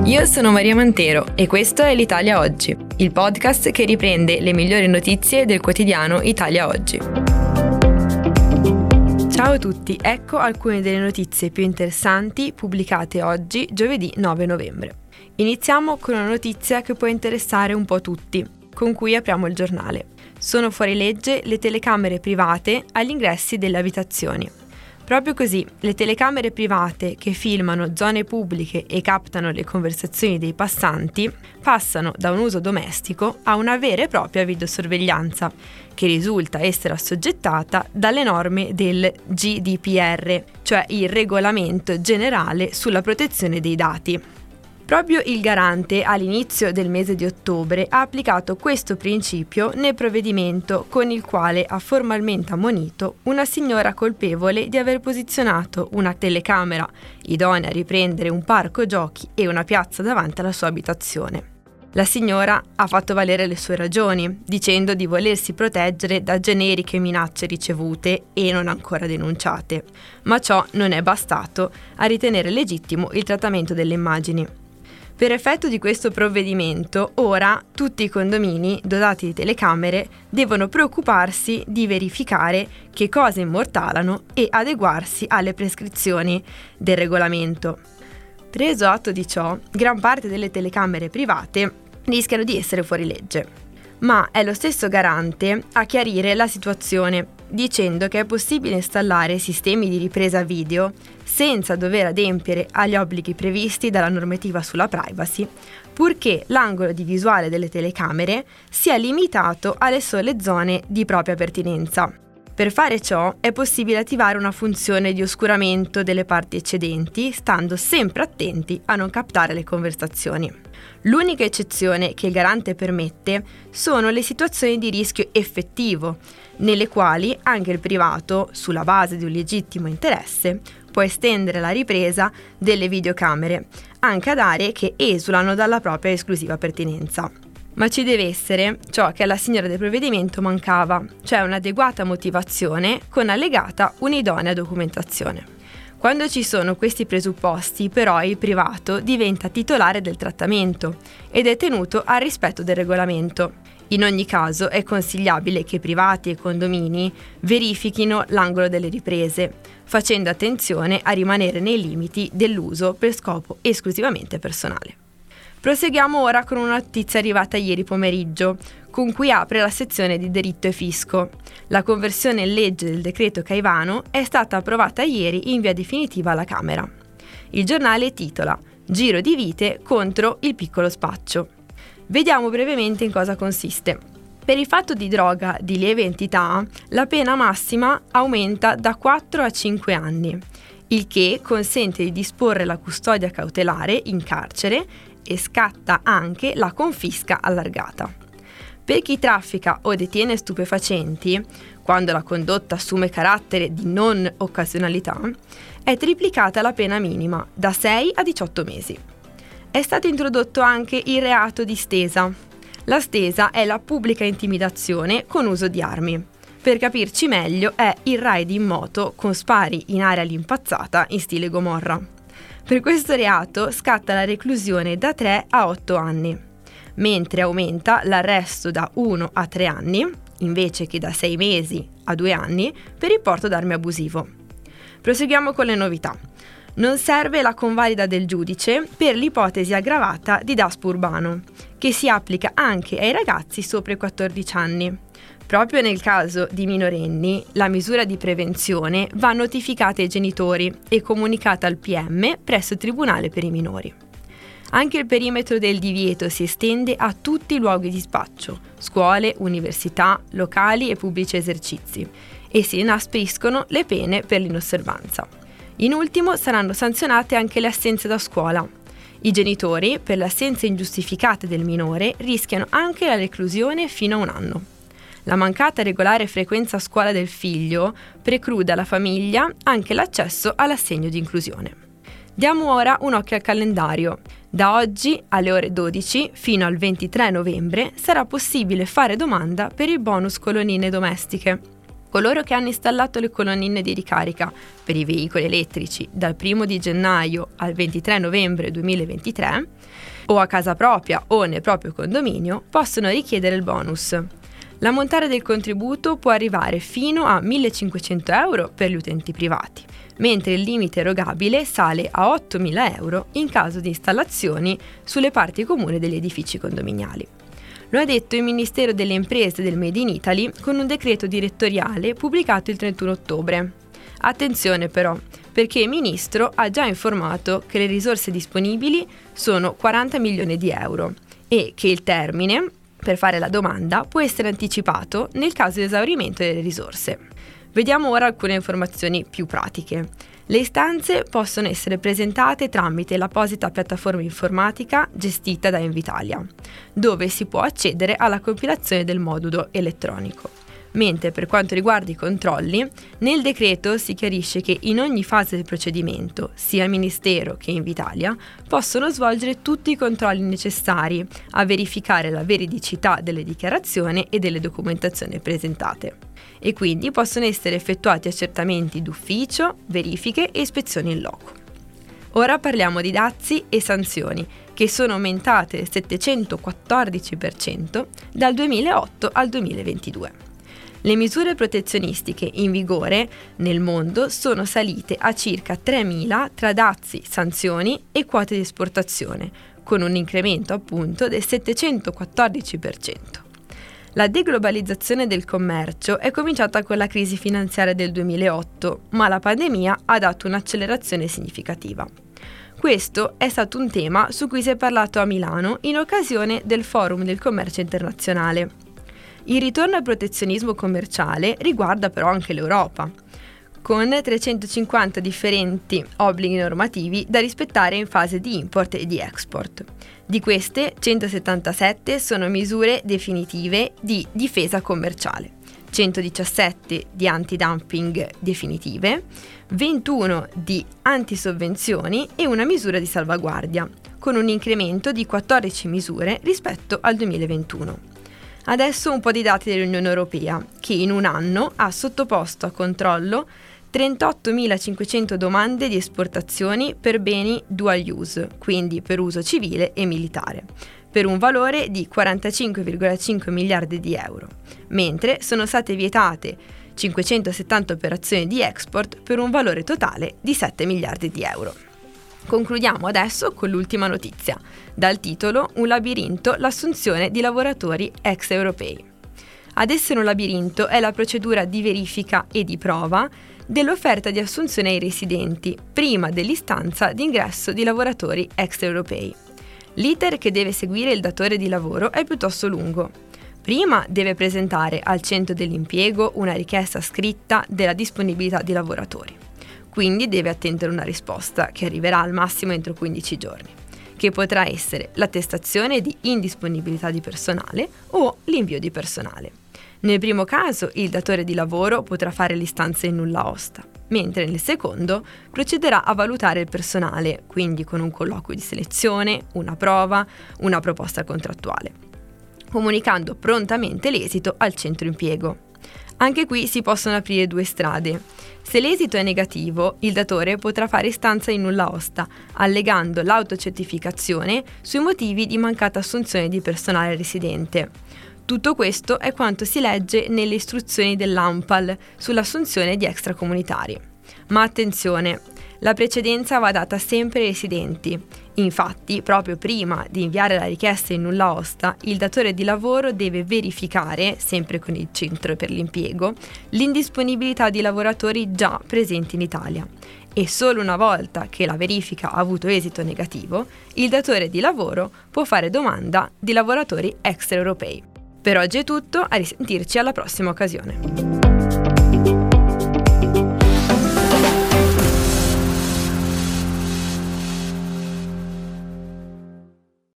Io sono Maria Mantero e questo è l'Italia Oggi, il podcast che riprende le migliori notizie del quotidiano Italia Oggi. Ciao a tutti, ecco alcune delle notizie più interessanti pubblicate oggi, giovedì 9 novembre. Iniziamo con una notizia che può interessare un po' tutti, con cui apriamo il giornale. Sono fuori legge le telecamere private agli ingressi delle abitazioni. Proprio così, le telecamere private che filmano zone pubbliche e captano le conversazioni dei passanti passano da un uso domestico a una vera e propria videosorveglianza, che risulta essere assoggettata dalle norme del GDPR, cioè il Regolamento generale sulla protezione dei dati. Proprio il garante all'inizio del mese di ottobre ha applicato questo principio nel provvedimento con il quale ha formalmente ammonito una signora colpevole di aver posizionato una telecamera idonea a riprendere un parco giochi e una piazza davanti alla sua abitazione. La signora ha fatto valere le sue ragioni, dicendo di volersi proteggere da generiche minacce ricevute e non ancora denunciate, ma ciò non è bastato a ritenere legittimo il trattamento delle immagini. Per effetto di questo provvedimento, ora tutti i condomini dotati di telecamere devono preoccuparsi di verificare che cosa immortalano e adeguarsi alle prescrizioni del regolamento. Preso atto di ciò, gran parte delle telecamere private rischiano di essere fuori legge. Ma è lo stesso garante a chiarire la situazione, dicendo che è possibile installare sistemi di ripresa video senza dover adempiere agli obblighi previsti dalla normativa sulla privacy, purché l'angolo di visuale delle telecamere sia limitato alle sole zone di propria pertinenza. Per fare ciò è possibile attivare una funzione di oscuramento delle parti eccedenti, stando sempre attenti a non captare le conversazioni. L'unica eccezione che il garante permette sono le situazioni di rischio effettivo, nelle quali anche il privato, sulla base di un legittimo interesse, può estendere la ripresa delle videocamere, anche ad aree che esulano dalla propria esclusiva pertinenza. Ma ci deve essere ciò che alla signora del provvedimento mancava, cioè un'adeguata motivazione con allegata un'idonea documentazione. Quando ci sono questi presupposti, però, il privato diventa titolare del trattamento ed è tenuto al rispetto del regolamento. In ogni caso è consigliabile che privati e condomini verifichino l'angolo delle riprese, facendo attenzione a rimanere nei limiti dell'uso per scopo esclusivamente personale. Proseguiamo ora con una notizia arrivata ieri pomeriggio, con cui apre la sezione di diritto e fisco. La conversione in legge del decreto Caivano è stata approvata ieri in via definitiva alla Camera. Il giornale titola Giro di vite contro il piccolo spaccio. Vediamo brevemente in cosa consiste. Per il fatto di droga di lieve entità, la pena massima aumenta da 4 a 5 anni, il che consente di disporre la custodia cautelare in carcere e scatta anche la confisca allargata. Per chi traffica o detiene stupefacenti, quando la condotta assume carattere di non occasionalità, è triplicata la pena minima da 6 a 18 mesi. È stato introdotto anche il reato di stesa, la stesa è la pubblica intimidazione con uso di armi. Per capirci meglio è il ride in moto con spari in area all'impazzata in stile Gomorra. Per questo reato scatta la reclusione da 3 a 8 anni, mentre aumenta l'arresto da 1 a 3 anni, invece che da 6 mesi a 2 anni, per il porto d'armi abusivo. Proseguiamo con le novità. Non serve la convalida del giudice per l'ipotesi aggravata di DASPO urbano, che si applica anche ai ragazzi sopra i 14 anni. Proprio nel caso di minorenni, la misura di prevenzione va notificata ai genitori e comunicata al PM presso il Tribunale per i minori. Anche il perimetro del divieto si estende a tutti i luoghi di spaccio, scuole, università, locali e pubblici esercizi, e si inaspriscono le pene per l'inosservanza. In ultimo saranno sanzionate anche le assenze da scuola. I genitori, per le assenze ingiustificate del minore, rischiano anche la reclusione fino a un anno. La mancata regolare frequenza a scuola del figlio preclude alla famiglia anche l'accesso all'assegno di inclusione. Diamo ora un occhio al calendario. Da oggi alle ore 12 fino al 23 novembre sarà possibile fare domanda per il bonus colonnine domestiche. Coloro che hanno installato le colonnine di ricarica per i veicoli elettrici dal 1 di gennaio al 23 novembre 2023 o a casa propria o nel proprio condominio possono richiedere il bonus. L'ammontare del contributo può arrivare fino a 1.500 euro per gli utenti privati, mentre il limite erogabile sale a 8.000 euro in caso di installazioni sulle parti comuni degli edifici condominiali. Lo ha detto il Ministero delle Imprese del Made in Italy con un decreto direttoriale pubblicato il 31 ottobre. Attenzione però, perché il Ministro ha già informato che le risorse disponibili sono 40 milioni di euro e che il termine per fare la domanda può essere anticipato nel caso di esaurimento delle risorse. Vediamo ora alcune informazioni più pratiche. Le istanze possono essere presentate tramite l'apposita piattaforma informatica gestita da Invitalia, dove si può accedere alla compilazione del modulo elettronico. Mentre per quanto riguarda i controlli, nel decreto si chiarisce che in ogni fase del procedimento, sia il Ministero che Invitalia, possono svolgere tutti i controlli necessari a verificare la veridicità delle dichiarazioni e delle documentazioni presentate e quindi possono essere effettuati accertamenti d'ufficio, verifiche e ispezioni in loco. Ora parliamo di dazi e sanzioni, che sono aumentate del 714% dal 2008 al 2022. Le misure protezionistiche in vigore nel mondo sono salite a circa 3.000 tra dazi, sanzioni e quote di esportazione, con un incremento appunto del 714%. La deglobalizzazione del commercio è cominciata con la crisi finanziaria del 2008, ma la pandemia ha dato un'accelerazione significativa. Questo è stato un tema su cui si è parlato a Milano in occasione del Forum del Commercio Internazionale. Il ritorno al protezionismo commerciale riguarda però anche l'Europa con 350 differenti obblighi normativi da rispettare in fase di import e di export. Di queste, 177 sono misure definitive di difesa commerciale, 117 di antidumping definitive, 21 di antisovvenzioni e una misura di salvaguardia, con un incremento di 14 misure rispetto al 2021. Adesso un po' di dati dell'Unione Europea, che in un anno ha sottoposto a controllo 38.500 domande di esportazioni per beni dual use, quindi per uso civile e militare, per un valore di 45,5 miliardi di euro, mentre sono state vietate 570 operazioni di export per un valore totale di 7 miliardi di euro. Concludiamo adesso con l'ultima notizia, dal titolo Un labirinto, l'assunzione di lavoratori ex europei. Ad essere un labirinto è la procedura di verifica e di prova dell'offerta di assunzione ai residenti prima dell'istanza di ingresso di lavoratori extraeuropei. L'iter che deve seguire il datore di lavoro è piuttosto lungo. Prima deve presentare al centro dell'impiego una richiesta scritta della disponibilità di lavoratori. Quindi deve attendere una risposta che arriverà al massimo entro 15 giorni, che potrà essere l'attestazione di indisponibilità di personale o l'invio di personale. Nel primo caso il datore di lavoro potrà fare l'istanza in nulla osta, mentre nel secondo procederà a valutare il personale, quindi con un colloquio di selezione, una prova, una proposta contrattuale, comunicando prontamente l'esito al centro impiego. Anche qui si possono aprire due strade. Se l'esito è negativo, il datore potrà fare istanza in nulla osta, allegando l'autocertificazione sui motivi di mancata assunzione di personale residente. Tutto questo è quanto si legge nelle istruzioni dell'AMPAL sull'assunzione di extracomunitari. Ma attenzione, la precedenza va data sempre ai residenti. Infatti, proprio prima di inviare la richiesta in nulla osta, il datore di lavoro deve verificare, sempre con il centro per l'impiego, l'indisponibilità di lavoratori già presenti in Italia. E solo una volta che la verifica ha avuto esito negativo, il datore di lavoro può fare domanda di lavoratori extraeuropei. Per oggi è tutto, a risentirci alla prossima occasione.